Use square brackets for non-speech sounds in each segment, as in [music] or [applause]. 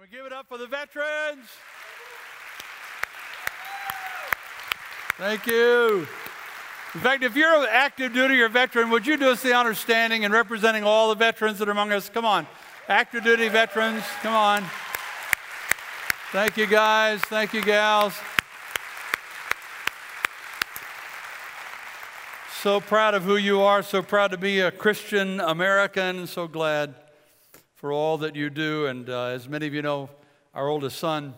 Can we give it up for the veterans? Thank you. In fact, if you're active duty or veteran, would you do us the honor standing and representing all the veterans that are among us? Come on. Active duty veterans, come on. Thank you, guys. Thank you, gals. So proud of who you are. So proud to be a Christian American. So glad for all that you do. And uh, as many of you know, our oldest son,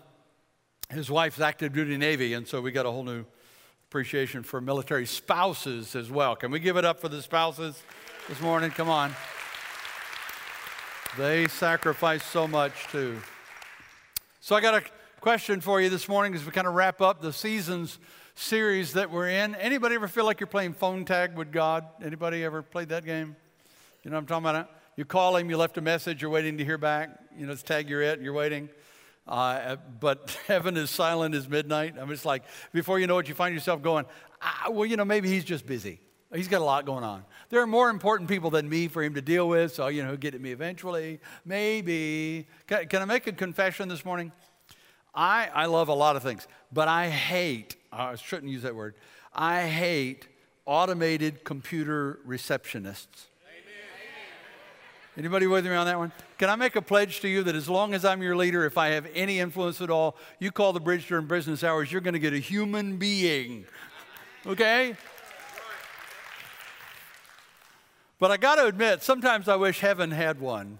his wife's active duty Navy, and so we got a whole new appreciation for military spouses as well. Can we give it up for the spouses this morning? Come on. They sacrifice so much too. So I got a question for you this morning as we kind of wrap up the seasons series that we're in. Anybody ever feel like you're playing phone tag with God? Anybody ever played that game? You know what I'm talking about? You call him, you left a message, you're waiting to hear back. You know, it's tag you're it, you're waiting. Uh, but [laughs] heaven is silent as midnight. I mean, it's like before you know it, you find yourself going, ah, well, you know, maybe he's just busy. He's got a lot going on. There are more important people than me for him to deal with, so, you know, he'll get at me eventually. Maybe. Can, can I make a confession this morning? I, I love a lot of things, but I hate, I shouldn't use that word, I hate automated computer receptionists. Anybody with me on that one? Can I make a pledge to you that as long as I'm your leader, if I have any influence at all, you call the bridge during business hours, you're going to get a human being. Okay? But I got to admit, sometimes I wish heaven had one.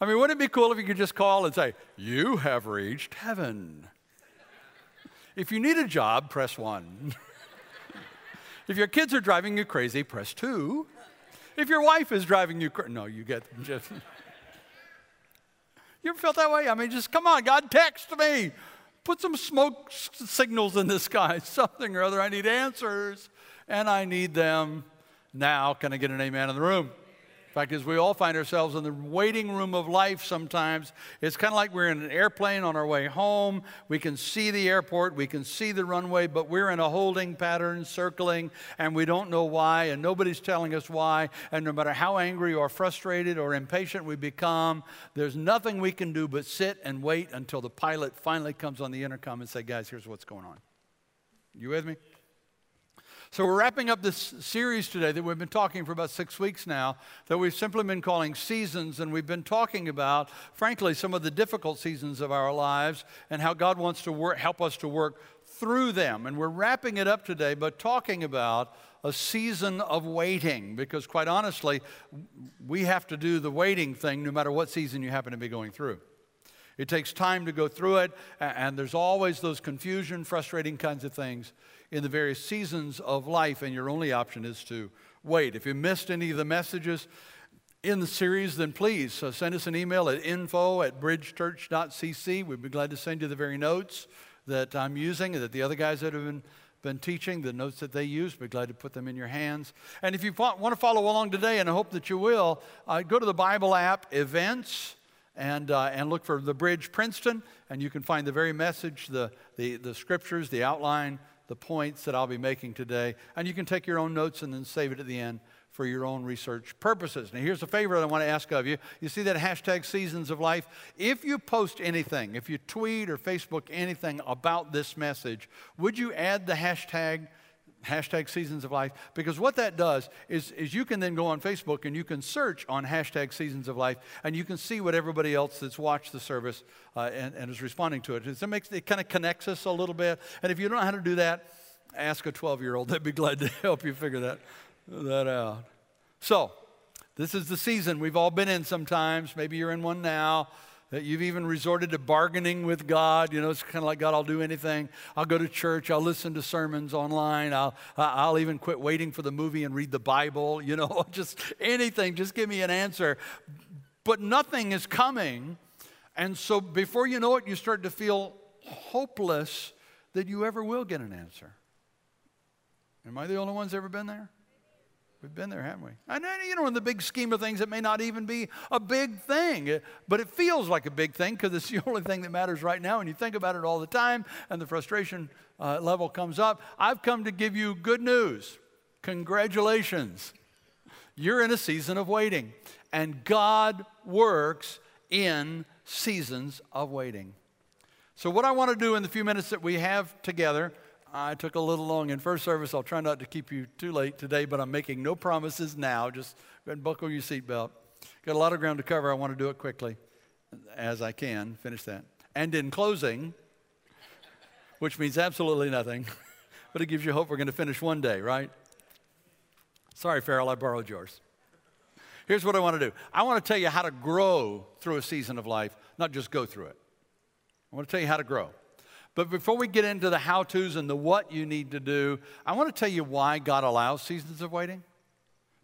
I mean, wouldn't it be cool if you could just call and say, You have reached heaven? If you need a job, press one. [laughs] if your kids are driving you crazy, press two. If your wife is driving you crazy, no, you get just. you ever felt that way? I mean, just come on, God, text me. Put some smoke signals in the sky, [laughs] something or other. I need answers, and I need them now. Can I get an amen in the room? In fact, as we all find ourselves in the waiting room of life sometimes, it's kind of like we're in an airplane on our way home. We can see the airport, we can see the runway, but we're in a holding pattern, circling, and we don't know why, and nobody's telling us why. And no matter how angry or frustrated or impatient we become, there's nothing we can do but sit and wait until the pilot finally comes on the intercom and say, Guys, here's what's going on. You with me? So, we're wrapping up this series today that we've been talking for about six weeks now, that we've simply been calling seasons, and we've been talking about, frankly, some of the difficult seasons of our lives and how God wants to work, help us to work through them. And we're wrapping it up today by talking about a season of waiting, because quite honestly, we have to do the waiting thing no matter what season you happen to be going through. It takes time to go through it, and there's always those confusion, frustrating kinds of things in the various seasons of life, and your only option is to wait. If you missed any of the messages in the series, then please uh, send us an email at info at bridgechurch.cc. We'd be glad to send you the very notes that I'm using and that the other guys that have been been teaching, the notes that they use. We're glad to put them in your hands. And if you want to follow along today, and I hope that you will, uh, go to the Bible app, Events, and, uh, and look for the Bridge Princeton, and you can find the very message, the, the, the scriptures, the outline, the points that I'll be making today. And you can take your own notes and then save it at the end for your own research purposes. Now, here's a favor I want to ask of you. You see that hashtag seasons of life? If you post anything, if you tweet or Facebook anything about this message, would you add the hashtag hashtag seasons of life because what that does is, is you can then go on facebook and you can search on hashtag seasons of life and you can see what everybody else that's watched the service uh, and, and, is responding to it. It, makes, it kind of connects us a little bit and if you don't know how to do that ask a 12 year old [laughs] they'd be glad to help you figure that, that out. So this is the season. We've all been in sometimes. Maybe you're in one now that you've even resorted to bargaining with God. You know, it's kind of like, God, I'll do anything. I'll go to church. I'll listen to sermons online. I'll, I'll even quit waiting for the movie and read the Bible. [laughs] You know, [laughs] just anything. Just give me an answer. But nothing is coming. And so before you know it, you start to feel hopeless that you ever will get an answer. Am I the only one's ever been there? We've been there, haven't we? And you know, in the big scheme of things, it may not even be a big thing, but it feels like a big thing because it's the [laughs] only thing that matters right now. And you think about it all the time, and the frustration uh, level comes up. I've come to give you good news. Congratulations. You're in a season of waiting, and God works in seasons of waiting. So, what I want to do in the few minutes that we have together, I took a little long in first service. I'll try not to keep you too late today, but I'm making no promises now. Just go and buckle your seatbelt. Got a lot of ground to cover. I want to do it quickly as I can. Finish that. And in closing, which means absolutely nothing, [laughs] but it gives you hope we're going to finish one day, right? Sorry, Farrell, I borrowed yours. Here's what I want to do I want to tell you how to grow through a season of life, not just go through it. I want to tell you how to grow. But before we get into the how to's and the what you need to do, I want to tell you why God allows seasons of waiting.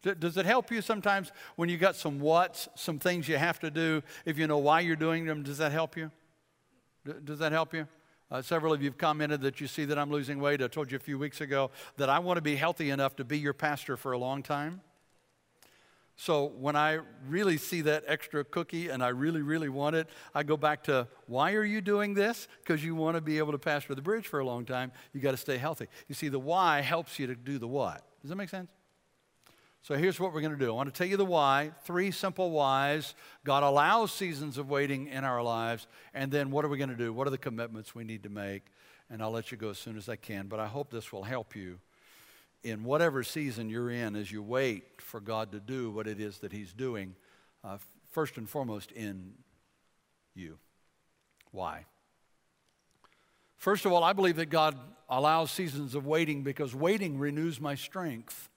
Does it help you sometimes when you got some what's, some things you have to do, if you know why you're doing them? Does that help you? Does that help you? Uh, several of you have commented that you see that I'm losing weight. I told you a few weeks ago that I want to be healthy enough to be your pastor for a long time. So when I really see that extra cookie and I really, really want it, I go back to why are you doing this? Because you want to be able to pastor the bridge for a long time. You got to stay healthy. You see, the why helps you to do the what. Does that make sense? So here's what we're going to do. I want to tell you the why, three simple whys. God allows seasons of waiting in our lives. And then what are we going to do? What are the commitments we need to make? And I'll let you go as soon as I can. But I hope this will help you in whatever season you're in as you wait for God to do what it is that He's doing, uh, first and foremost in you. Why? First of all, I believe that God allows seasons of waiting because waiting renews my strength.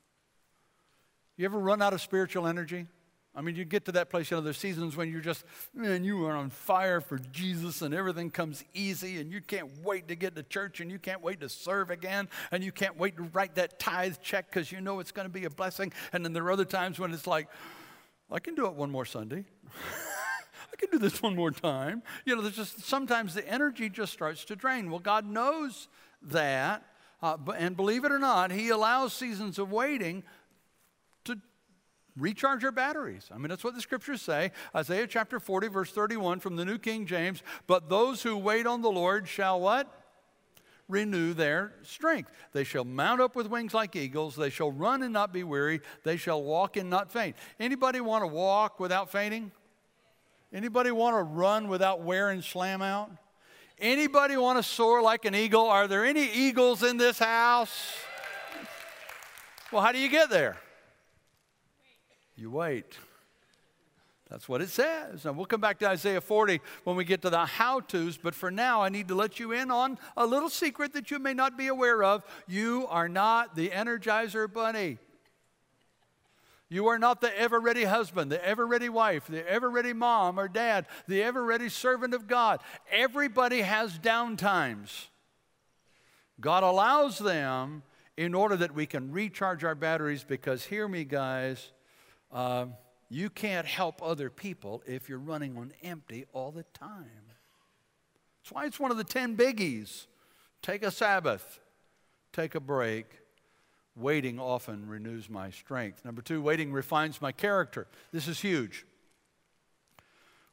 You ever run out of spiritual energy? I mean, you get to that place, you know, there's seasons when you're just, man, you are on fire for Jesus and everything comes easy and you can't wait to get to church and you can't wait to serve again and you can't wait to write that tithe check because you know it's going to be a blessing. And then there are other times when it's like, I can do it one more Sunday. [laughs] I can do this one more time. You know, there's just sometimes the energy just starts to drain. Well, God knows that. Uh, and believe it or not, He allows seasons of waiting recharge your batteries. I mean, that's what the scriptures say. Isaiah chapter 40, verse 31 from the New King James. But those who wait on the Lord shall what? Renew their strength. They shall mount up with wings like eagles. They shall run and not be weary. They shall walk and not faint. Anybody want to walk without fainting? Anybody want to run without wear and slam out? Anybody want to soar like an eagle? Are there any eagles in this house? Well, how do you get there? You wait. That's what it says. Now, we'll come back to Isaiah 40 when we get to the how to's, but for now, I need to let you in on a little secret that you may not be aware of. You are not the Energizer Bunny. You are not the ever ready husband, the ever ready wife, the ever ready mom or dad, the ever ready servant of God. Everybody has downtimes. God allows them in order that we can recharge our batteries because, hear me, guys uh, you can't help other people if you're running on empty all the time. That's why it's one of the 10 biggies. Take a Sabbath, take a break. Waiting often renews my strength. Number two, waiting refines my character. This is huge.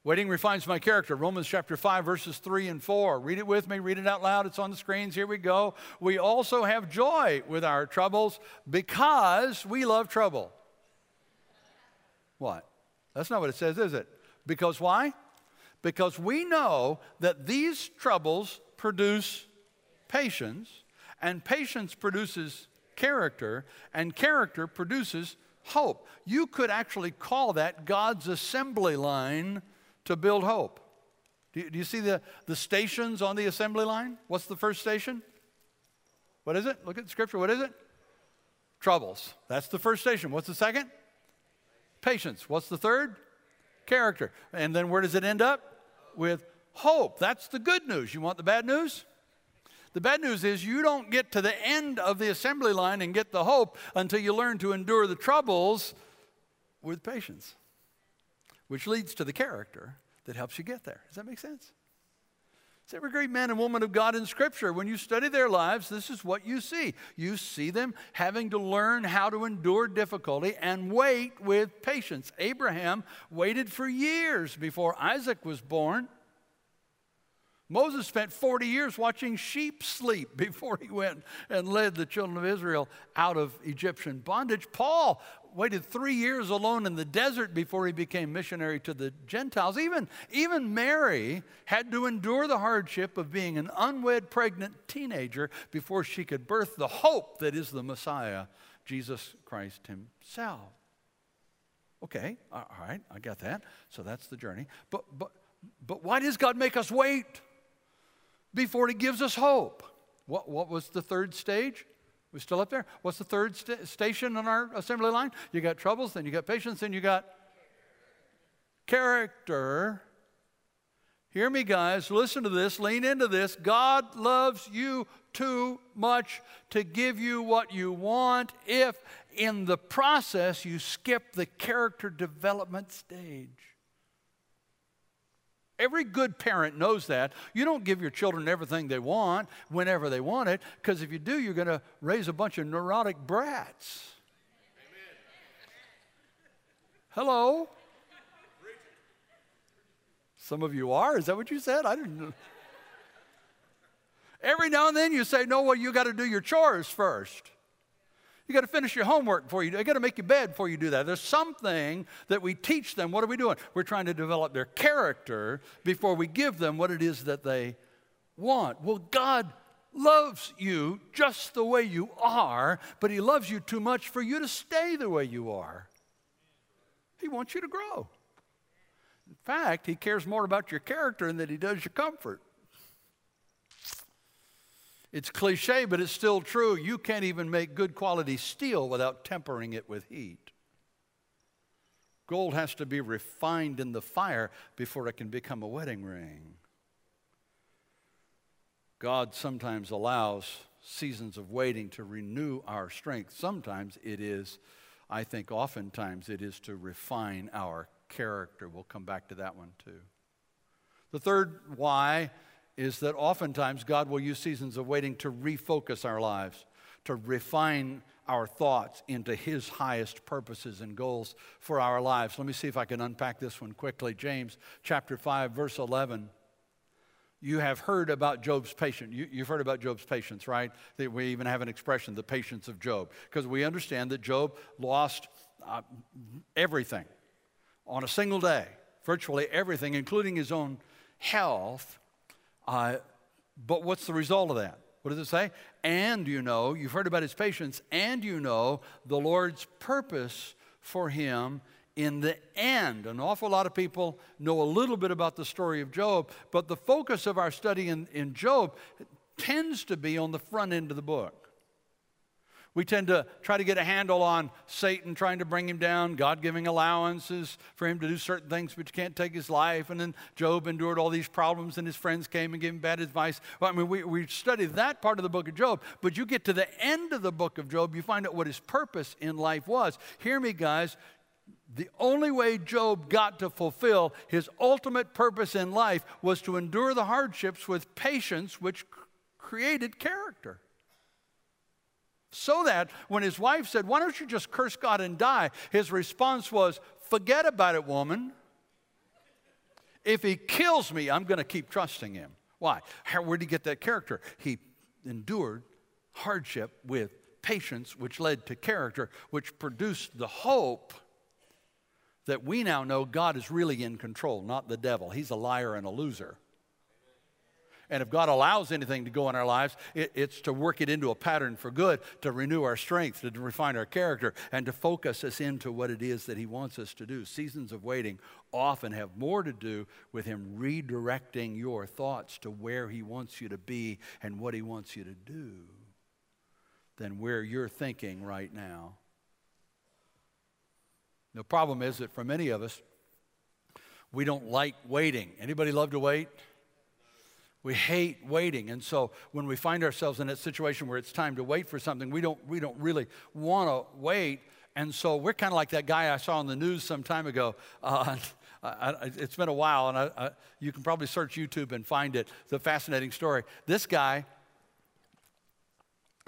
Waiting refines my character. Romans chapter 5, verses 3 and 4. Read it with me, read it out loud. It's on the screens. Here we go. We also have joy with our troubles because we love trouble. What? That's not what it says, is it? Because why? Because we know that these troubles produce patience, and patience produces character, and character produces hope. You could actually call that God's assembly line to build hope. Do you, do you, see the, the stations on the assembly line? What's the first station? What is it? Look at the scripture. What is it? Troubles. That's the first station. What's the second? Patience. What's the third? Character. And then where does it end up? With hope. That's the good news. You want the bad news? The bad news is you don't get to the end of the assembly line and get the hope until you learn to endure the troubles with patience, which leads to the character that helps you get there. Does that make sense? It's every great man and woman of God in Scripture. When you study their lives, this is what you see. You see them having to learn how to endure difficulty and wait with patience. Abraham waited for years before Isaac was born. Moses spent 40 years watching sheep sleep [laughs] before he went and led the children of Israel out of Egyptian bondage. Paul waited three years alone in the desert before he became missionary to the Gentiles. Even, even Mary had to endure the hardship of being an unwed pregnant teenager before she could birth the hope that is the Messiah, Jesus Christ himself. Okay, all right, I got that. So that's the journey. But, but, but why does God make us wait before He gives us hope? What, what was the third stage? We're still up there? What's the third st- station on our assembly line? You got troubles, then you got patience, then you got character. Hear me, guys. Listen to this. Lean into this. God loves you too much to give you what you want if in the process you skip the character development stage. Every good parent knows that. You don't give your children everything they want whenever they want it, because if you do, you're going to raise a bunch of neurotic brats. Amen. Hello? Some of you are. Is that what you said? I didn't know. Every now and then you say, no, well, you got to do your chores first. You got to finish your homework before you do. Got to make your bed before you do that. There's something that we teach them. What are we doing? We're trying to develop their character before we give them what it is that they want. Well, God loves you just the way you are, but He loves you too much for you to stay the way you are. He wants you to grow. In fact, He cares more about your character than that He does your comfort. It's cliche, but it's still true. You can't even make good quality steel without tempering it with heat. Gold has to be refined in the fire before it can become a wedding ring. God sometimes allows seasons of waiting to renew our strength. Sometimes it is, I think, oftentimes it is to refine our character. We'll come back to that one too. The third why is that oftentimes God will use seasons of waiting to refocus our lives, to refine our thoughts into His highest purposes and goals for our lives. Let me see if I can unpack this one quickly. James chapter 5, verse 11. You have heard about Job's patience. You, have heard about Job's patience, right? That we even have an expression, the patience of Job, because we understand that Job lost uh, everything on a single day, virtually everything, including his own health uh, but what's the result of that? What does it say? And you know, you've heard about his patience, and you know the Lord's purpose for him in the end. An awful lot of people know a little bit about the story of Job, but the focus of our study in, in Job tends to be on the front end of the book. We tend to try to get a handle on Satan trying to bring him down, God giving allowances for him to do certain things but you can't take his life. And then Job endured all these problems and his friends came and gave him bad advice. Well, I mean, we, we study that part of the book of Job, but you get to the end of the book of Job, you find out what his purpose in life was. Hear me, guys. The only way Job got to fulfill his ultimate purpose in life was to endure the hardships with patience, which created character. So that when his wife said, Why don't you just curse God and die? His response was, Forget about it, woman. If he kills me, I'm going to keep trusting him. Why? where did he get that character? He endured hardship with patience, which led to character, which produced the hope that we now know God is really in control, not the devil. He's a liar and a loser. And if God allows anything to go in our lives, it, it's to work it into a pattern for good, to renew our strength, to refine our character, and to focus us into what it is that He wants us to do. Seasons of waiting often have more to do with Him redirecting your thoughts to where He wants you to be and what He wants you to do than where you're thinking right now. The problem is that for many of us, we don't like waiting. Anybody love to wait? We hate waiting. And so when we find ourselves in that situation where it's time to wait for something, we don't, we don't really want to wait. And so we're kind of like that guy I saw on the news some time ago. [laughs] Uh, I, it's been a while, and I, you can probably search YouTube and find it. It's a fascinating story. This guy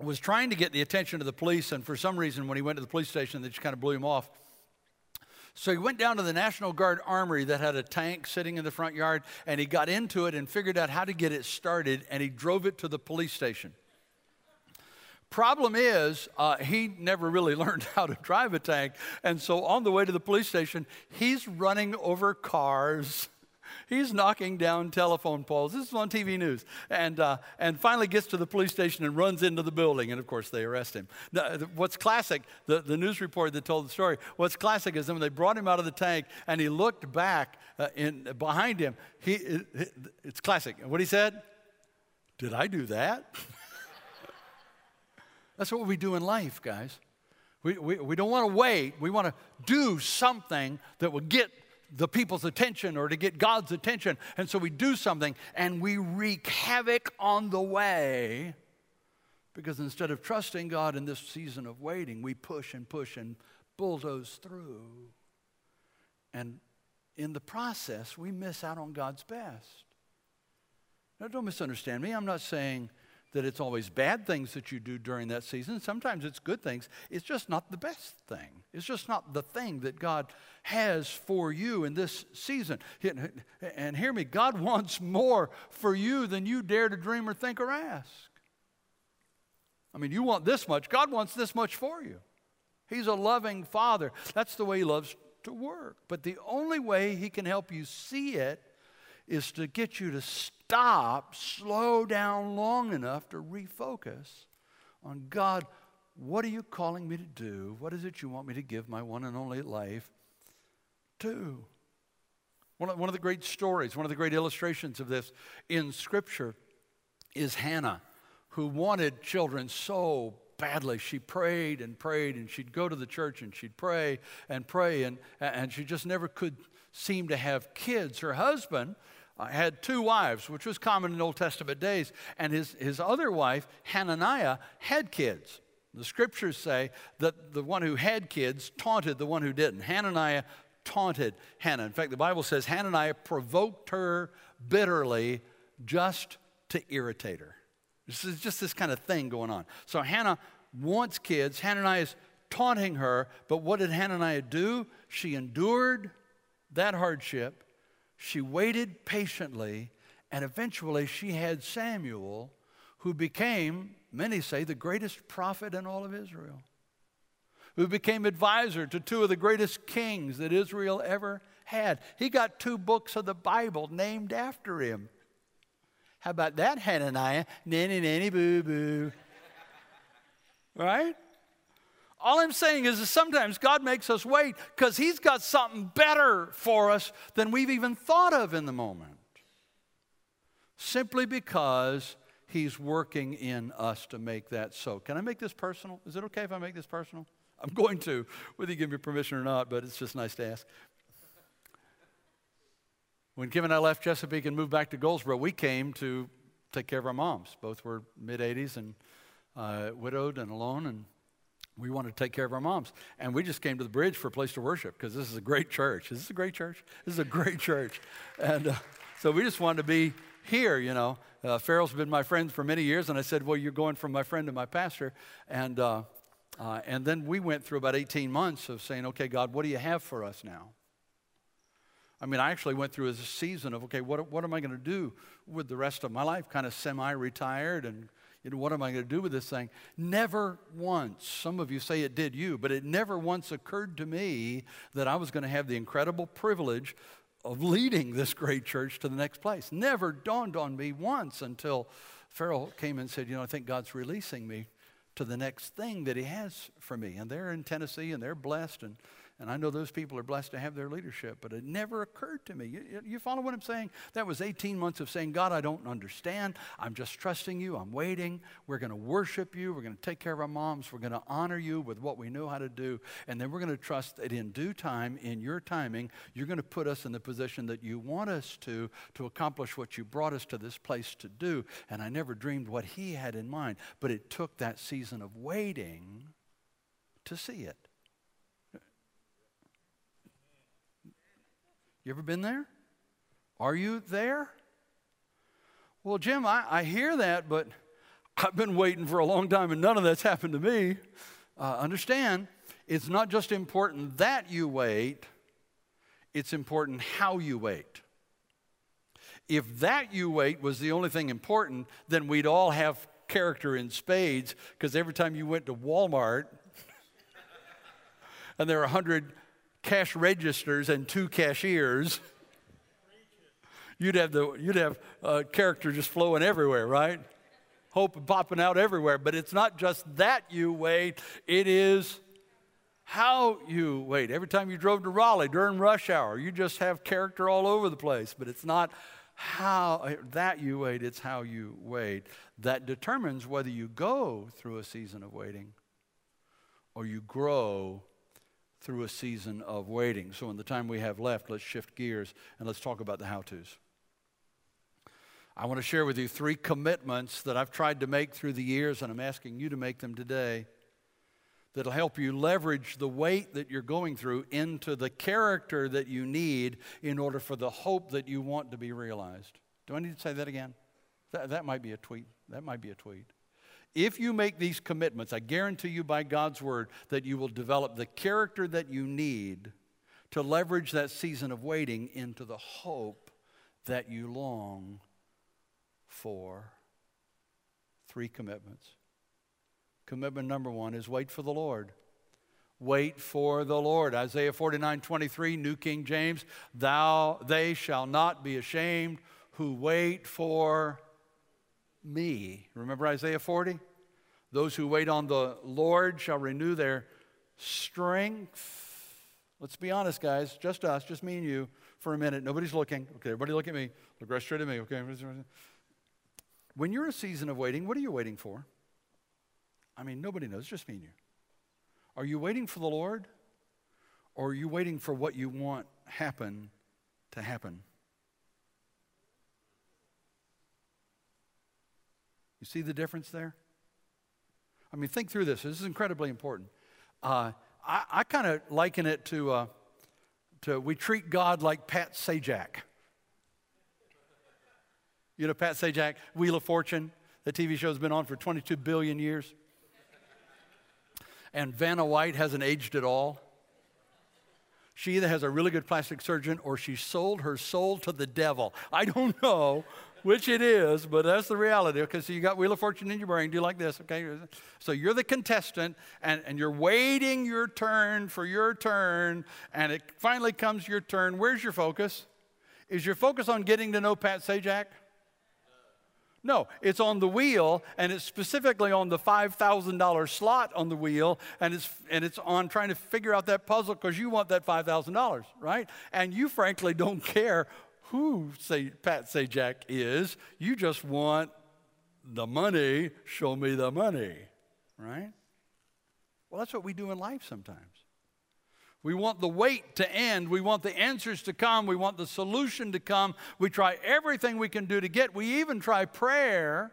was trying to get the attention of the police, and for some reason, when he went to the police station, they just kind of blew him off. So he went down to the National Guard Armory that had a tank sitting in the front yard, and he got into it and figured out how to get it started, and he drove it to the police station. Problem is, uh, he never really [laughs] learned how to drive a tank, and so on the way to the police station, he's running over cars He's knocking down telephone poles. This is on TV news. And, uh, and finally gets to the police station and runs into the building. And of course, they arrest him. Now, what's classic, the, the news report that told the story, what's classic is when they brought him out of the tank and he looked back uh, in, behind him. He, it, it's classic. What he said? Did I do that? [laughs] That's what we do in life, guys. We, we, we don't want to wait. We want to do something that will get the people's attention or to get God's attention. And so we do something and we wreak havoc on the way because instead of trusting God in this season of waiting, we push and push and bulldoze through. And in the process, we miss out on God's best. Now, don't misunderstand me. I'm not saying that it's always bad things that you do during that season. Sometimes it's good things. It's just not the best thing. It's just not the thing that God has for you in this season. And hear me, God [laughs] wants more for you than you dare to dream or think or ask. I mean, you want this much, God wants this much for you. He's a loving Father. That's the way He loves to work. But the only way He can help you see it is to get you to stop, slow down long enough to refocus on God, what are you calling me to do? What is it you want me to give my one and only life to? One of, one of the great stories, one of the great illustrations of this in Scripture is Hannah, who wanted children so badly. She prayed and prayed, and she'd go to the church and she'd pray and pray, and, and she just never could seem to have kids. Her husband uh, had two wives, which was common in Old Testament days, and his, his other wife, Hananiah, had kids. The scriptures say that the one who had kids taunted the one who didn't. Hananiah taunted Hannah. In fact, the Bible says Hananiah provoked her bitterly just to irritate her. This is just this kind of thing going on. So Hannah wants kids. Hananiah is taunting her, but what did Hananiah do? She endured that hardship she waited patiently, and eventually she had Samuel, who became, many say, the greatest prophet in all of Israel, who became advisor to two of the greatest kings that Israel ever had. He got two books of the Bible named after him. How about that, Hananiah? Nanny, nanny, boo, boo. right? All I'm saying is that sometimes God makes us wait because He's got something better for us than we've even thought of in the moment. Simply because He's working in us to make that so. Can I make this personal? Is it okay if I make this personal? I'm going to, whether you give me permission or not, but it's just nice to ask. When Kim and I left Chesapeake and moved back to Goldsboro, we came to take care of our moms. Both were mid 80s and uh, widowed and alone, and we wanted to take care of our moms. And we just came to the bridge for a place to worship because this is a great church. This is a great church? This is a great church. And uh, so we just wanted to be here, you know. Uh, Farrell's been my friend for many years, and I said, Well, you're going from my friend to my pastor. And, uh, uh, and then we went through about 18 months of saying, Okay, God, what do you have for us now? I mean, I actually went through a season of, okay, what, what am I going to do with the rest of my life? Kind of semi retired and you know, what am I going to do with this thing? Never once, some of you say it did you, but it never once occurred to me that I was going to have the incredible privilege of leading this great church to the next place. Never dawned on me once until Farrell came and said, You know, I think God's releasing me to the next thing that He has for me. And they're in Tennessee and they're blessed. And and I know those people are blessed to have their leadership, but it never occurred to me. You, you, follow what I'm saying? That was 18 months of saying, God, I don't understand. I'm just trusting you. I'm waiting. We're going to worship you. We're going to take care of our moms. We're going to honor you with what we know how to do. And then we're going to trust that in due time, in your timing, you're going to put us in the position that you want us to, to accomplish what you brought us to this place to do. And I never dreamed what he had in mind, but it took that season of waiting to see it. You ever been there? Are you there? Well, Jim, I, I hear that, but I've been waiting for a long time and none of that's happened to me. Uh, understand, it's not just important that you wait, it's important how you wait. If that you wait was the only thing important, then we'd all have character in spades because every time you went to Walmart [laughs] and there are 100 cash registers and two cashiers, you'd have, the, you'd have uh, character just flowing everywhere, right? Hope popping out everywhere. But it's not just that you wait, it is how you wait. Every time you drove to Raleigh during rush hour, you just have character all over the place. But it's not how that you wait, it's how you wait that determines whether you go through a season of waiting or you grow through a season of waiting. So, in the time we have left, let's shift gears and let's talk about the how to's. I want to share with you three commitments that I've tried to make through the years, and I'm asking you to make them today that'll help you leverage the weight that you're going through into the character that you need in order for the hope that you want to be realized. Do I need to say that again? That, that might be a tweet. That might be a tweet. If you make these commitments, I guarantee you by God's word that you will develop the character that you need to leverage that season of waiting into the hope that you long for. Three commitments. Commitment number one is wait for the Lord. Wait for the Lord. Isaiah 49 23, New King James, thou, they shall not be ashamed who wait for me. Remember Isaiah 40? Those who wait on the Lord shall renew their strength. Let's be honest, guys. Just us, just me and you for a minute. Nobody's looking. Okay, everybody look at me. Look right straight at me. Okay. When you're a season of waiting, what are you waiting for? I mean, nobody knows, just me and you. Are you waiting for the Lord? Or are you waiting for what you want happen to happen? You see the difference there? I mean, think through this. This is incredibly important. Uh, I, I kind of liken it to, uh, to we treat God like Pat Sajak. You know Pat Sajak, Wheel of Fortune? The TV show's been on for 22 billion years and Vanna White hasn't aged at all. She either has a really good plastic surgeon or she sold her soul to the devil. I don't know which it is, but that's the reality. Okay, so you got Wheel of Fortune in your brain. Do like this? Okay, so you're the contestant and, and you're waiting your turn for your turn, and it finally comes your turn. Where's your focus? Is your focus on getting to know Pat Sajak? No, it's on the wheel, and it's specifically on the $5,000 slot on the wheel, and it's, and it's on trying to figure out that puzzle because you want that $5,000, right? And you frankly don't [laughs] care who say, Pat Sajak is. You just want the money, show me the money, right? Well, that's what we do in life sometimes. We want the wait to end. We want the answers to come. We want the solution to come. We try everything we can do to get. We even try prayer.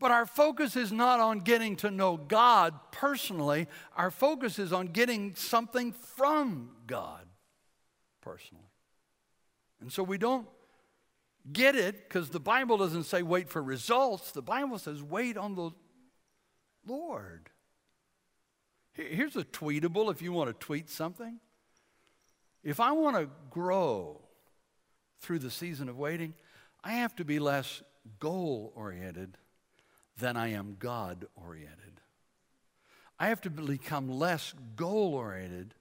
But our focus is not on getting to know God personally. Our focus is on getting something from God personally. And so we don't get it because the Bible doesn't say wait for results. The Bible says wait on the Lord. Here's a tweetable if you want to tweet something. If I want to grow through the season of waiting, I have to be less goal oriented than I am God oriented. I have to become less goal oriented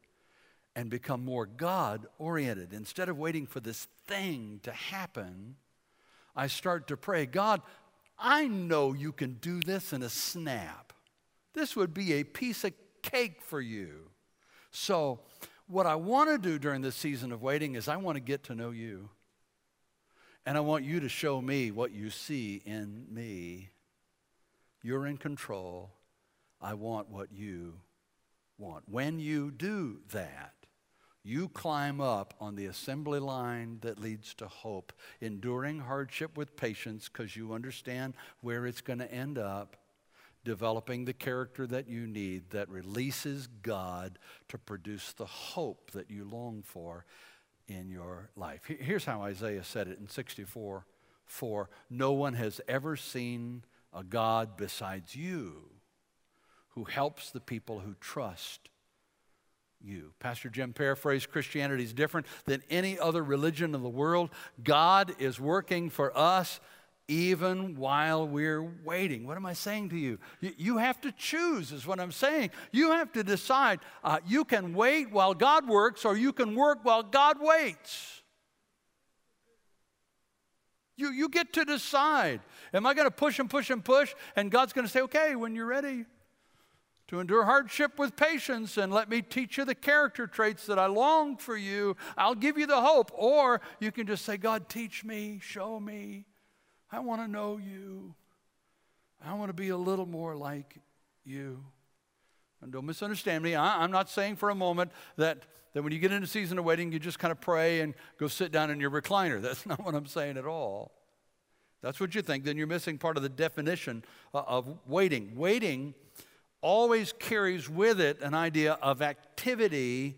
and become more God oriented. Instead of waiting for this thing to happen, I start to pray, God, I know you can do this in a snap. This would be a piece of cake for you. So, what I want to do during this season of waiting is I want to get to know you. And I want you to show me what you see in me. You're in control. I want what you want. When you do that, you climb up on the assembly line that leads to hope, enduring hardship with patience because you understand where it's going to end up developing the character that you need that releases God to produce the hope that you long for in your life. Here's how Isaiah said it in 64 4 No one has ever seen a God besides you who helps the people who trust you. Pastor Jim paraphrased Christianity is different than any other religion in the world. God is working for us even while we're waiting. What am I saying to you? You, have to choose, is what I'm saying. You have to decide. Uh, you can wait while God works, or you can work while God waits. You, you get to decide. Am I going to push and push and push? And God's going to say, okay, when you're ready to endure hardship with patience and let me teach you the character traits that I long for you, I'll give you the hope. Or you can just say, God, teach me, show me. I want to know you. I want to be a little more like you. And don't misunderstand me. I, am not saying for a moment that, that when you get into season of waiting, you just kind of pray and go sit down in your recliner. [laughs] That's not what I'm saying at all. That's what you think. Then you're missing part of the definition uh, of waiting. Waiting always carries with it an idea of activity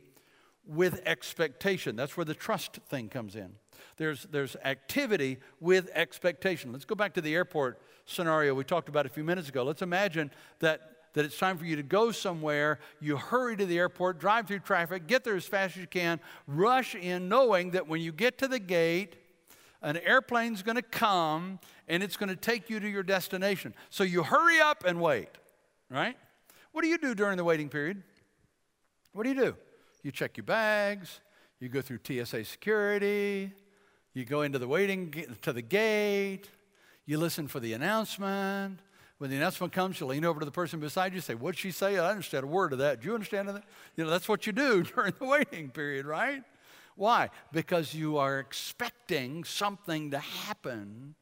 with expectation. That's where the trust thing comes in. There's, there's activity with expectation. Let's go back to the airport scenario we talked about a few minutes ago. Let's imagine that, that it's time for you to go somewhere. You hurry to the airport, drive through traffic, get there as fast as you can, rush in knowing that when you get to the gate, an airplane's going to come and it's going to take you to your destination. So you hurry up and wait, right? What do you do during the waiting period? What do you do? You check your bags, you go through TSA security, you go into the waiting to the gate. You listen for the announcement. When the announcement comes, you lean over to the person beside you, and say, What'd she say? I understand a word of that. Do you understand that? You know, that's what you do [laughs] during the waiting period, right? Why? Because you are expecting something to happen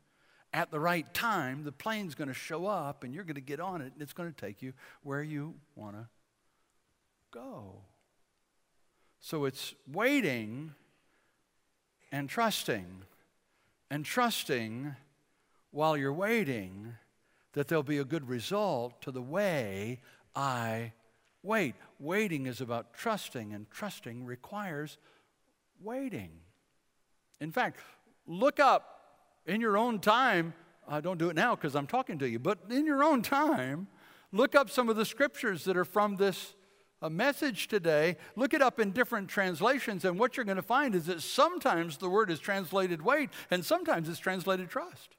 at the right time. The plane's going to show up and you're going to get on it and it's going to take you where you want to go. So it's waiting and trusting and trusting while you're waiting that there'll be a good result to the way I wait. Waiting is about trusting, and trusting requires waiting. In fact, look up in your own time. I uh, don't do it now because I'm talking to you, but in your own time, look up some of the scriptures that are from this a message today, look it up in different translations, and what you're going to find is that sometimes the word is translated wait, and sometimes it's translated trust.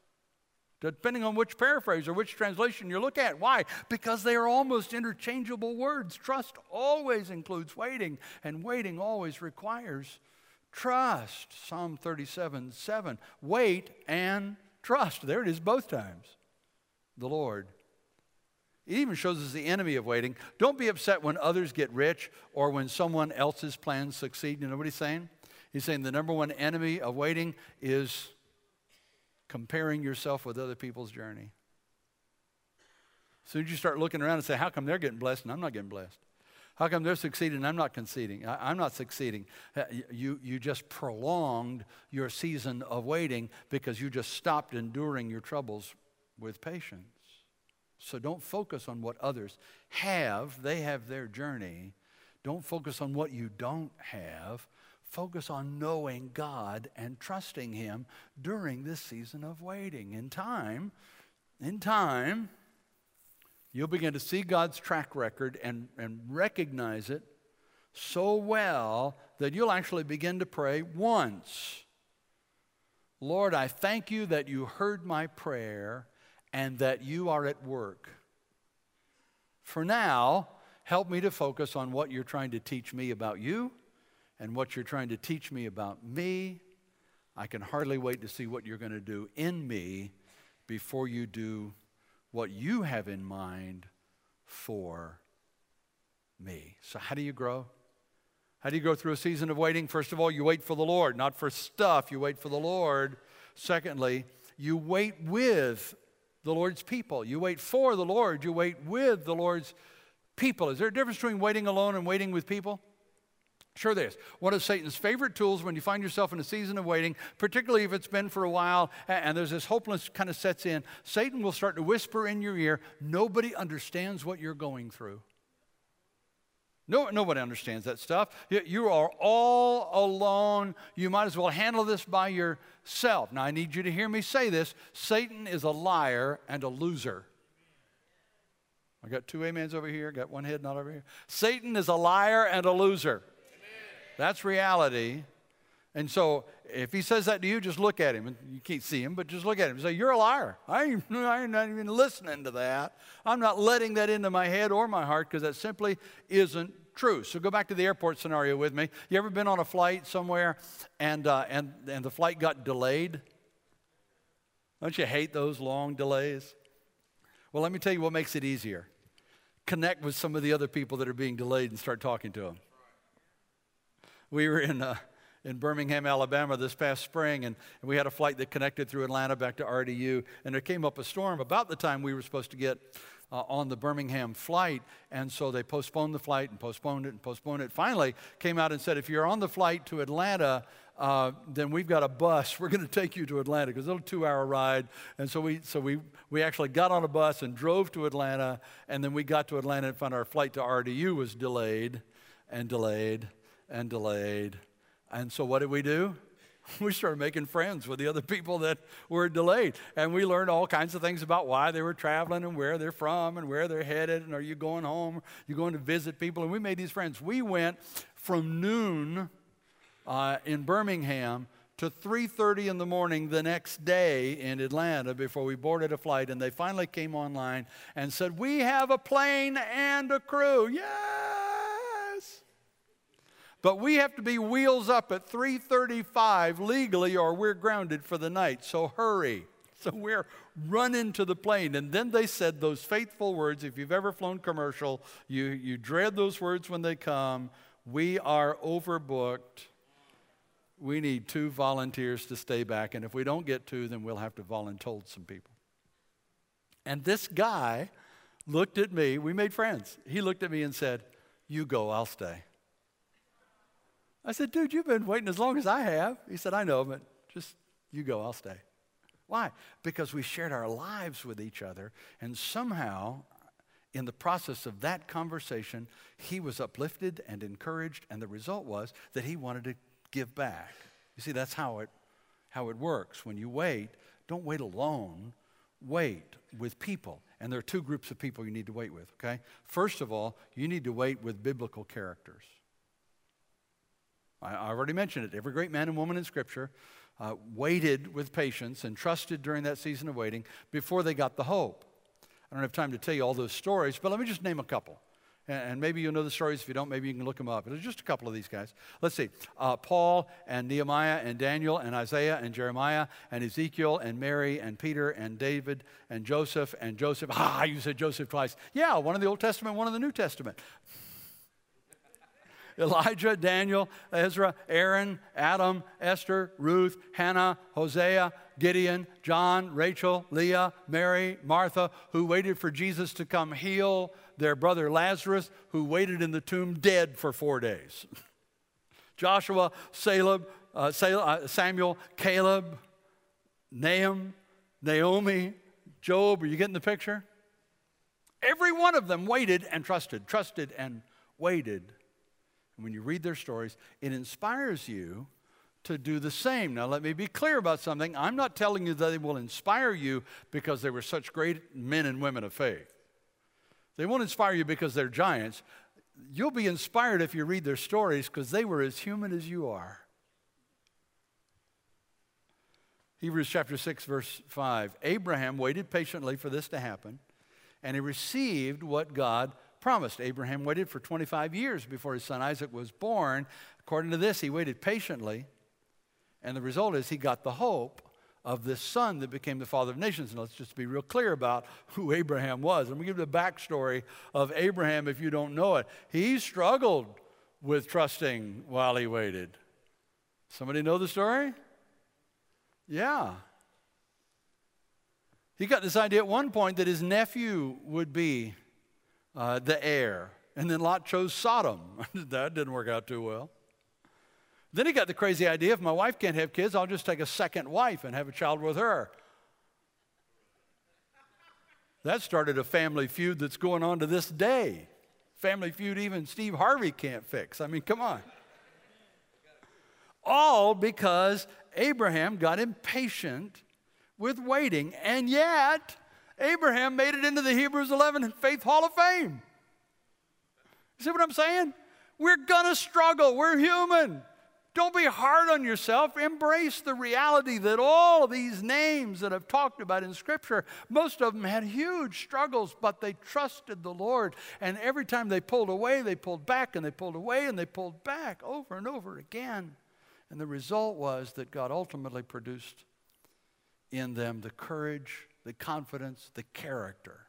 Depending on which paraphrase or which translation you look at. Why? Because they are almost interchangeable words. Trust always includes waiting, and waiting always requires trust. Psalm 37 7. Wait and trust. There it is both times. The Lord. It even shows us the enemy of waiting. Don't be upset when others get rich or when someone else's plans succeed. You know what he's saying? He's saying the number one enemy of waiting is comparing yourself with other people's journey. As soon as you start looking around and say, How come they're getting blessed and I'm not getting blessed? How come they're succeeding I'm not conceding? I, am not succeeding. Uh, you, you just prolonged your season of waiting because you just stopped enduring your troubles with patience. So don't focus on what others have, they have their journey. Don't focus on what you don't have. Focus on knowing God and trusting Him during this season of waiting. In time, in time, you'll begin to see God's track record and, and recognize it so well that you'll actually begin to pray once. Lord, I thank you that you heard my prayer and that you are at work. For now, help me to focus on what you're trying to teach me about you and what you're trying to teach me about me. I can hardly wait to see what you're going to do in me before you do what you have in mind for me. So, how do you grow? How do you go through a season of waiting? First of all, you wait for the Lord, not for stuff, you wait for the Lord. Secondly, you wait with the Lord's people. You wait for the Lord, you wait with the Lord's people. Is there a difference between waiting alone and waiting with people? Sure, there is. One of Satan's favorite tools when you find yourself in a season of waiting, particularly if it's been for a while and there's this hopelessness kind of sets in, Satan will start to whisper in your ear, Nobody understands what you're going through. No, nobody understands that stuff. You are all alone. You might as well handle this by yourself. Now, I need you to hear me say this Satan is a liar and a loser. I got two amens over here, got one head not over here. Satan is a liar and a loser. That's reality. And so if he says that to you, just look at him. And you can't see him, but just look at him say, You're a liar. I ain't, [laughs] I'm not even listening to that. I'm not letting that into my head or my heart because that simply isn't true. So go back to the airport scenario with me. You ever been on a flight somewhere and, uh, and, and the flight got delayed? Don't you hate those long delays? Well, let me tell you what makes it easier. Connect with some of the other people that are being delayed and start talking to them. We were in, uh, in Birmingham, Alabama this past spring, and, and we had a flight that connected through Atlanta back to RDU, and there came up a storm about the time we were supposed to get uh, on the Birmingham flight. And so they postponed the flight and postponed it and postponed it. Finally, came out and said, if you're on the flight to Atlanta, uh, then we've got a bus. [laughs] We're going to take you to Atlanta because it's a two hour ride. And so, we, so we, we actually got on a bus and drove to Atlanta. And then we got to Atlanta and found our flight to RDU was delayed and delayed and delayed. And so, what did we do? [laughs] we started making friends with the other people that were delayed. And we learned all kinds of things about why they were traveling and where they're from and where they're headed and are you going home? You going to visit people? And we made these friends. We went from noon uh, in Birmingham to 3.30 in the morning the next day in atlanta before we boarded a flight and they finally came online and said we have a plane and a crew yeah but we have to be wheels up at 3:35 legally or we're grounded for the night. So hurry. So we're running to the plane. And then they said those faithful words. If you've ever flown commercial, you, you dread those words when they come. We are overbooked. We need two volunteers to stay back. And if we don't get two, then we'll have to volunteer some people. And this guy looked at me. We made friends. He looked at me and said, You go, I'll stay. I said, dude, you've been waiting as long as I have. He said, I know, but just you go, I'll stay. Why? Because we shared our lives with each other, and somehow, in the process of that conversation, he was uplifted and encouraged, and the result was that he wanted to give back. You see, that's how it, how it works. When you wait, don't wait alone, wait with people. And there are two groups of people you need to wait with, okay? First of all, you need to wait with biblical characters. I, already mentioned it. Every great man and woman in Scripture uh, waited with patience and trusted during that season of waiting before they got the hope. I don't have time to tell you all those stories, but let me just name a couple. And maybe you'll know the stories. If you don't, maybe you can look them up. There's just a couple of these guys. Let's see. Uh, Paul and Nehemiah and Daniel and Isaiah and Jeremiah and Ezekiel and Mary and Peter and David and Joseph and Joseph. Ah, you said Joseph twice. Yeah, one in the Old Testament, one in the New Testament. Elijah, Daniel, Ezra, Aaron, Adam, Esther, Ruth, Hannah, Hosea, Gideon, John, Rachel, Leah, Mary, Martha, who waited for Jesus to come heal their brother Lazarus, who waited in the tomb dead for four days. [laughs] Joshua, Salem, uh, uh, Samuel, Caleb, Nahum, Naomi, Job. Are you getting the picture? Every one of them waited and trusted, trusted and waited and when you read their stories, it inspires you to do the same. Now, let me be clear about something. I'm not telling you that they will inspire you because they were such great men and women of faith. They won't inspire you because they're giants. You'll be inspired if you read their stories because they were as human as you are. Hebrews chapter 6, verse 5. Abraham waited patiently for this to happen, and he received what God promised. Abraham waited for 25 years before his son Isaac was born. According to this, he waited patiently, and the result is he got the hope of this son that became the father of nations. And let's just be real clear about who Abraham was. Let me give you the backstory of Abraham if you don't know it. He struggled with trusting while he waited. Somebody know the story? Yeah. He got this idea at one point that his nephew would be uh, the heir. And then Lot chose Sodom. [laughs] that didn't work out too well. Then he got the crazy idea if my wife can't have kids, I'll just take a second wife and have a child with her. That started a family feud that's going on to this day. Family feud even Steve Harvey can't fix. I mean, come on. All because Abraham got impatient with waiting. And yet, Abraham made it into the Hebrews 11 Faith Hall of Fame. You see what I'm saying? We're going to struggle. We're human. Don't be hard on yourself. Embrace the reality that all of these names that I've talked about in Scripture, most of them had huge struggles, but they trusted the Lord. And every time they pulled away, they pulled back, and they pulled away, and they pulled back over and over again. And the result was that God ultimately produced in them the courage, the confidence, the character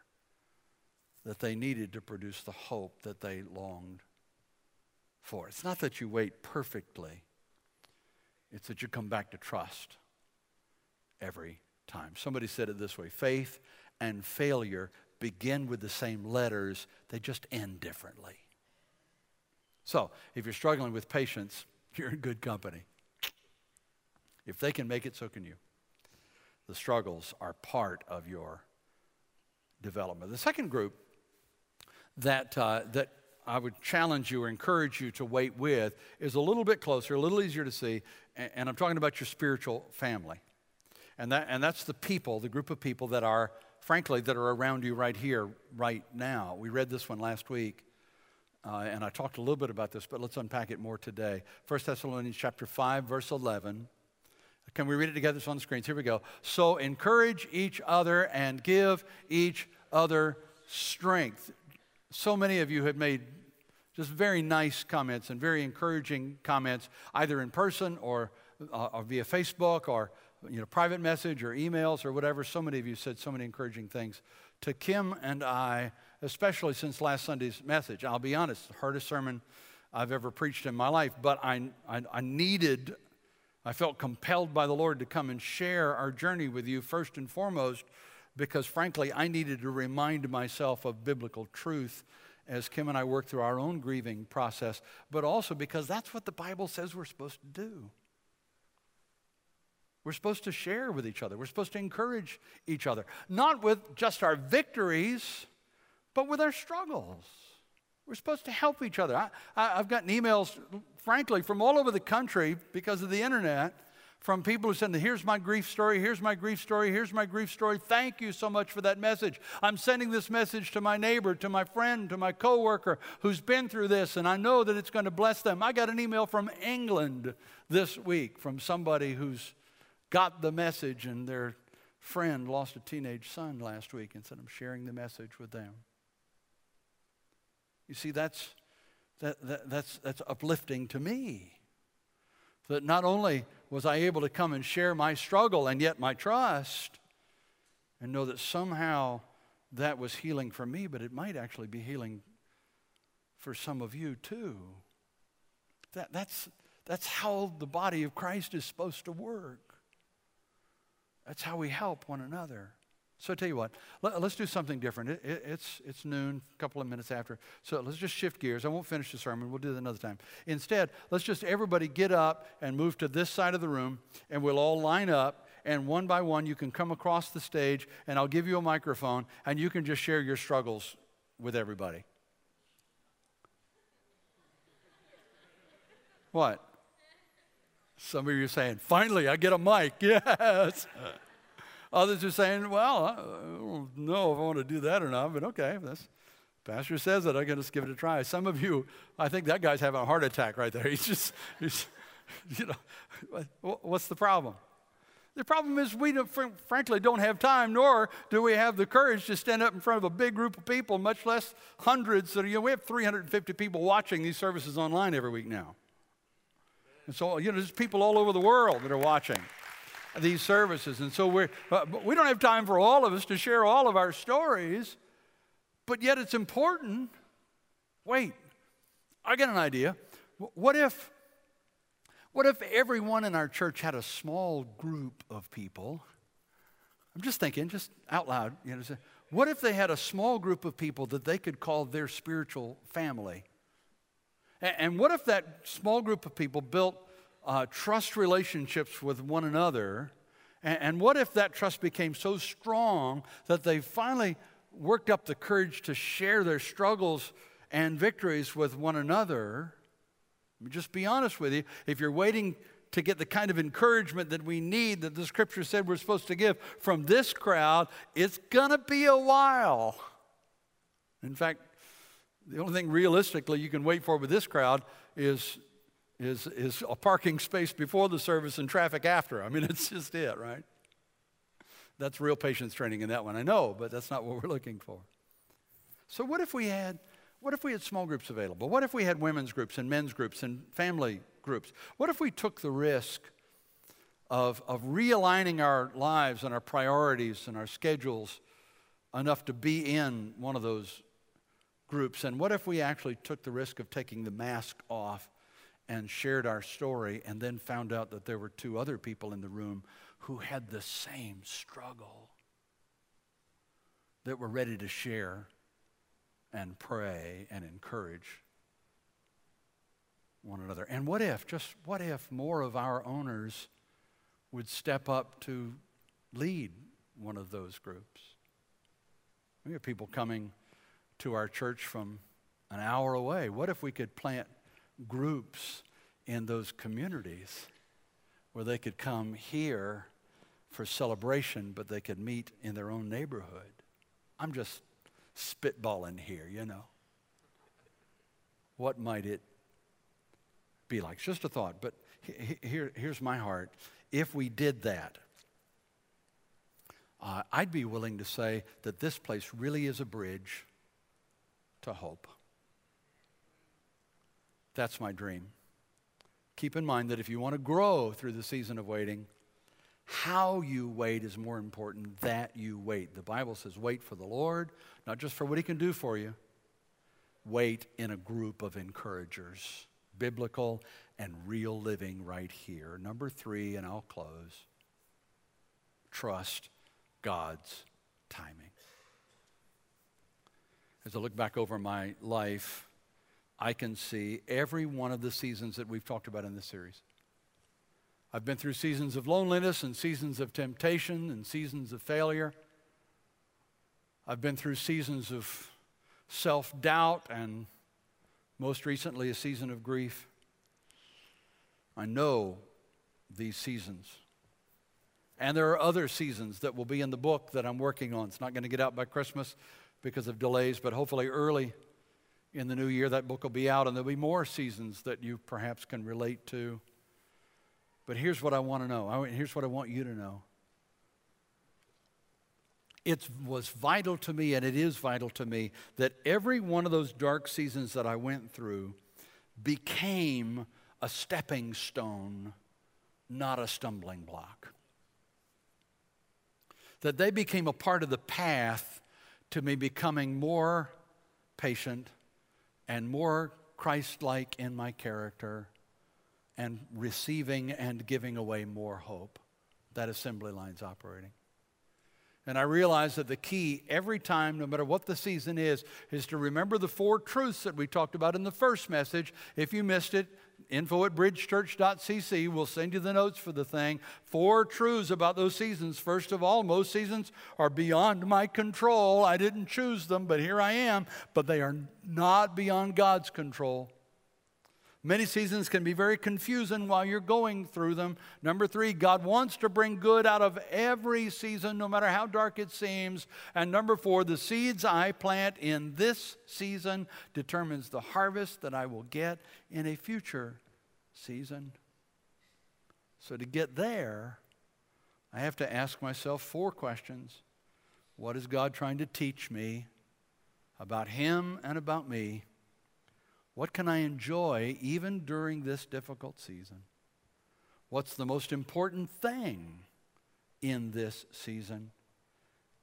that they needed to produce the hope that they longed for. It's not that you wait perfectly, it's that you come back to trust every time. Somebody said it this way faith and failure begin with the same letters, they just end differently. So, if you're struggling with patience, [laughs] you're in good company. If they can make it, so can you. The struggles are part of your development. The second group that, uh, that I would challenge you or encourage you to wait with is a little bit closer, a little easier to see, and, I'm talking about your spiritual family. And, that, and that's the people, the group of people that are, frankly, that are around you right here, right now. We read this one last week. Uh, and I talked a little bit about this, but let's unpack it more today. 1 Thessalonians chapter 5, verse 11. Can we read it together? It's on the screens. Here we go. So encourage each other and give each other strength. So many of you have made just very nice comments and very encouraging comments, either in person or, uh, or via Facebook or you know, private message or emails or whatever. So many of you said so many encouraging things to Kim and I, especially since last Sunday's message. I'll be honest, the hardest sermon I've ever preached in my life, but I, I, I needed I felt compelled by the Lord to come and share our journey with you first and foremost because, frankly, I needed to remind myself of biblical truth as Kim and I work through our own grieving process, but also because that's what the Bible says we're supposed to do. We're supposed to share with each other. We're supposed to encourage each other, not with just our victories, but with our struggles. We're supposed to help each other. I, have gotten emails frankly, from all over the country because of the internet from people who said, Here's my grief story, here's my grief story, here's my grief story. Thank you so much for that message. I'm sending this message to my neighbor, to my friend, to my coworker who's been through this, and I know that it's going to bless them. I got an email from England this week from somebody who's got the message, and their friend lost a teenage son last week and said, I'm sharing the message with them. You see, that's that, that, that's, that's uplifting to me. That not only was I able to come and share my struggle and yet my trust, and know that somehow that was healing for me, but it might actually be healing for some of you too. That, that's, that's how the body of Christ is supposed to work. That's how we help one another. So I tell you what, let, us do something different. It, it, it's, it's noon, a couple of minutes after. So let's just shift gears. I won't finish the sermon. We'll do it another time. Instead, let's just everybody get up and move to this side of the room, and we'll all line up. And one by one, you can come across the stage, and I'll give you a microphone, and you can just share your struggles with everybody. What? Some of you are saying, finally, I get a mic. [laughs] Yes. Others are saying, well, I don't know if I want to do that or not, but okay, this pastor says it, going to just give it a try. Some of you, I think that guy's having a heart attack right there. [laughs] He's just, he's, you know, what's the problem? The problem is we don't, frankly don't have time, nor do we have the courage to stand up in front of a big group of people, much less hundreds. So, you know, we have 350 people watching these services online every week now. And so, you know, there's people all over the world that are watching these services. And so we're, uh, we don't have time for all of us to share all of our stories, but yet it's important. Wait, I got an idea. What if, what if everyone in our church had a small group of people? I'm just thinking, just out loud, you know, what if they had a small group of people that they could call their spiritual family? And what if that small group of people built uh, trust relationships with one another. And, and what if that trust became so strong that they finally worked up the courage to share their struggles and victories with one another? Just be honest with you. If you're waiting to get the kind of encouragement that we need that the scripture said we're supposed to give from this crowd, it's going to be a while. In fact, the only thing realistically you can wait for with this crowd is, is, is a parking space before the service and traffic after. I mean, [laughs] it's just it, right? That's real patience training in that one, I know, but that's not what we're looking for. So, what if we had what if we had small groups available? What if we had women's groups and men's groups and family groups? What if we took the risk of, of realigning our lives and our priorities and our schedules enough to be in one of those groups? And what if we actually took the risk of taking the mask off and shared our story and then found out that there were two other people in the room who had the same struggle that were ready to share and pray and encourage one another. And what if, just what if more of our owners would step up to lead one of those groups? We have people coming to our church from an hour away. What if we could plant groups in those communities where they could come here for celebration, but they could meet in their own neighborhood? I'm just spitballing here, you know. What might it be like? It's just a thought, but here, here's my heart. If we did that, uh, I'd be willing to say that this place really is a bridge to hope. That's my dream. Keep in mind that if you want to grow through the season of waiting, how you wait is more important that you wait. The Bible says, wait for the Lord, not just for what He can do for you. Wait in a group of encouragers, biblical and real living right here. Number three, and I'll close trust God's timing. As I look back over my life, I can see every one of the seasons that we've talked about in this series. I've been through seasons of loneliness and seasons of temptation and seasons of failure. I've been through seasons of self doubt and most recently a season of grief. I know these seasons. And there are other seasons that will be in the book that I'm working on. It's not going to get out by Christmas because of delays, but hopefully early in the new year that book will be out, and there'll be more seasons that you perhaps can relate to. But here's what I want to know. Here's what I want you to know. It was vital to me, and it is vital to me, that every one of those dark seasons that I went through became a stepping stone, not a stumbling block. That they became a part of the path to me becoming more patient and more Christ like in my character and receiving and giving away more hope. That assembly line's operating. And I realize that the key every time, no matter what the season is, is to remember the four truths that we talked about in the first message. If you missed it, info at bridgechurch.cc. We'll send you the notes for the thing. Four truths about those seasons. First of all, most seasons are beyond my control. I didn't choose them, but here I am. But they are not beyond God's control. Many seasons can be very confusing while you're going through them. Number three, God wants to bring good out of every season, no matter how dark it seems. And number four, the seeds I plant in this season determines the harvest that I will get in a future season. So to get there, I have to ask myself four questions. What is God trying to teach me about Him and about me? What can I enjoy even during this difficult season? What's the most important thing in this season?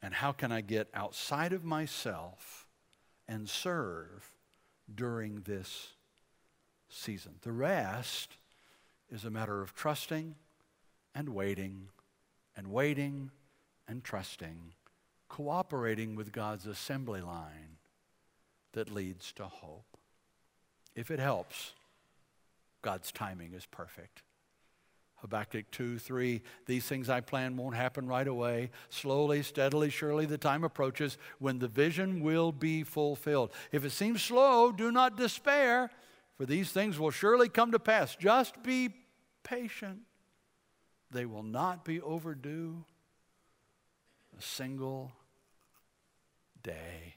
And how can I get outside of myself and serve during this season? The rest is a matter of trusting and waiting and waiting and trusting, cooperating with God's assembly line that leads to hope. If it helps, God's timing is perfect. Habakkuk 2, 3, these things I plan won't happen right away. Slowly, steadily, surely the time approaches when the vision will be fulfilled. If it seems slow, do not despair, for these things will surely come to pass. Just be patient. They will not be overdue a single day.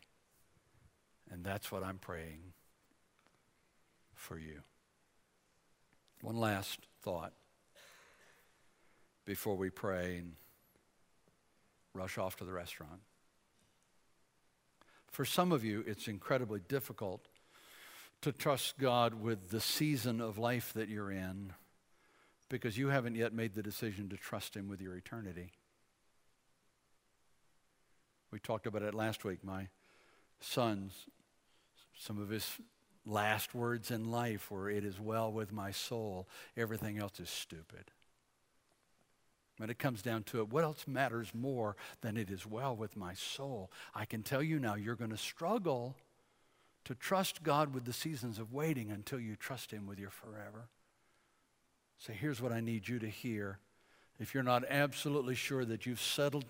And that's what I'm praying for you. One last thought before we pray and rush off to the restaurant. For some of you, it's incredibly difficult to trust God with the season of life that you're in because you haven't yet made the decision to trust Him with your eternity. We talked about it last week. My son's, some of his last words in life were, It is well with my soul. Everything else is stupid. When it comes down to it, what else matters more than it is well with my soul? I can tell you now, you're going to struggle to trust God with the seasons of waiting until you trust Him with your forever. So here's what I need you to hear. If you're not absolutely sure that you've settled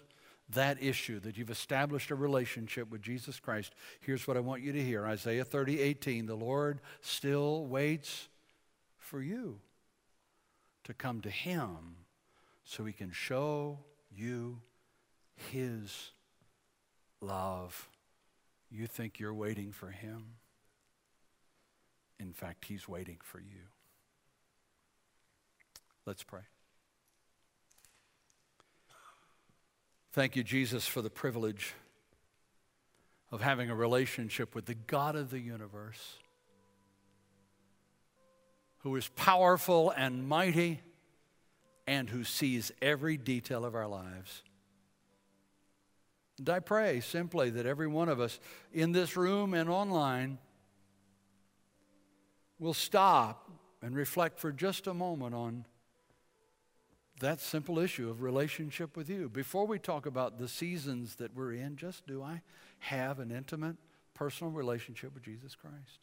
that issue, that you've established a relationship with Jesus Christ, here's what I want you to hear Isaiah 30, 18. The Lord still waits for you to come to Him so He can show you His love. You think you're waiting for Him? In fact, He's waiting for you. Let's pray. Thank you, Jesus, for the privilege of having a relationship with the God of the universe, who is powerful and mighty and who sees every detail of our lives. And I pray simply that every one of us in this room and online will stop and reflect for just a moment on that simple issue of relationship with you. Before we talk about the seasons that we're in, just do I have an intimate, personal relationship with Jesus Christ?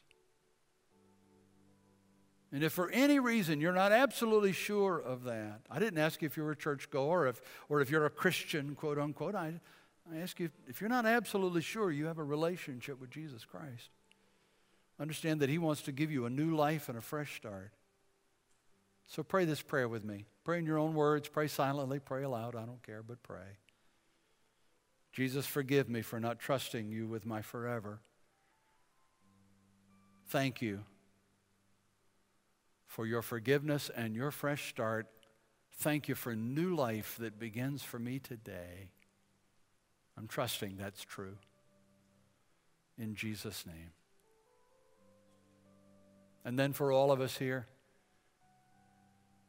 And if for any reason you're not absolutely sure of that, I didn't ask you if you were a churchgoer or if, or if you're a Christian, quote unquote. I, I ask you if you're not absolutely sure you have a relationship with Jesus Christ, understand that He wants to give you a new life and a fresh start. So pray this prayer with me. Pray in your own words, pray silently, pray aloud. I don't care, but pray. Jesus, forgive me for not trusting you with my forever. Thank you for your forgiveness and your fresh start. Thank you for new life that begins for me today. I'm trusting that's true. In Jesus' name. And then for all of us here,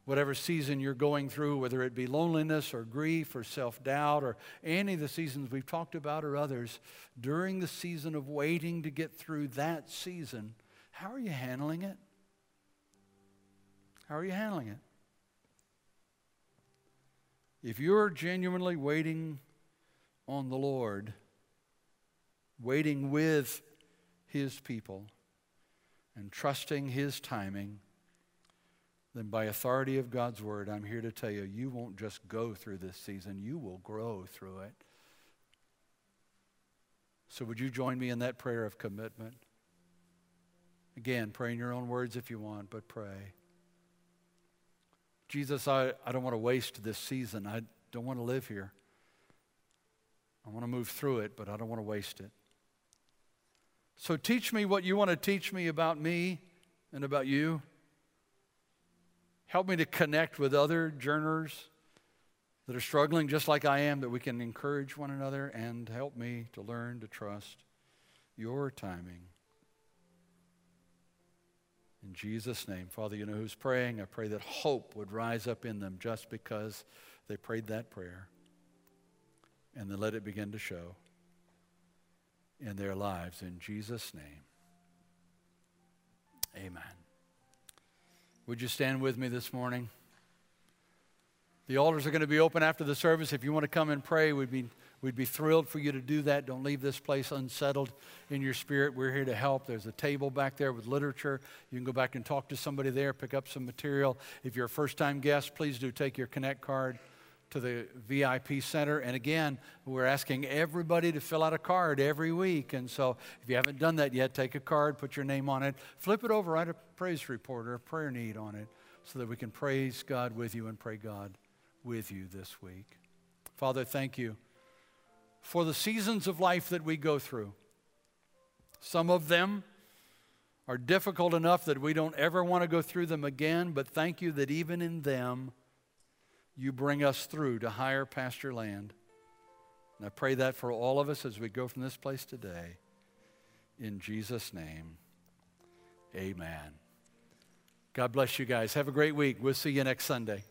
whatever season you're going through, whether it be loneliness or grief or self doubt or any of the seasons we've talked about or others, during the season of waiting to get through that season, how are you handling it? How are you handling it? If you're genuinely waiting on the Lord, waiting with His people, and trusting His timing, then by authority of God's word, I'm here to tell you, you won't just go through this season, you will grow through it. So, would you join me in that prayer of commitment? Again, pray in your own words if you want, but pray. Jesus, I, I don't want to waste this season. I don't want to live here. I want to move through it, but I don't want to waste it. So teach me what you want to teach me about me and about you. Help me to connect with other journers that are struggling just like I am, that we can encourage one another, and help me to learn to trust your timing. In Jesus' name, Father, you know who's praying. I pray that hope would rise up in them just because they prayed that prayer. And then let it begin to show in their lives. In Jesus' name, amen. Would you stand with me this morning? The altars are going to be open after the service. If you want to come and pray, we'd be, we'd be thrilled for you to do that. Don't leave this place unsettled in your spirit. We're here to help. There's a table back there with literature. You can go back and talk to somebody there, pick up some material. If you're a first time guest, please do take your Connect card to the VIP center. And again, we're asking everybody to fill out a card every week. And so if you haven't done that yet, take a card, put your name on it, flip it over, write a praise report or a prayer need on it so that we can praise God with you and pray God with you this week. Father, thank you for the seasons of life that we go through. Some of them are difficult enough that we don't ever want to go through them again, but thank you that even in them, you bring us through to higher pasture land. And I pray that for all of us as we go from this place today. In Jesus' name, amen. God bless you guys. Have a great week. We'll see you next Sunday.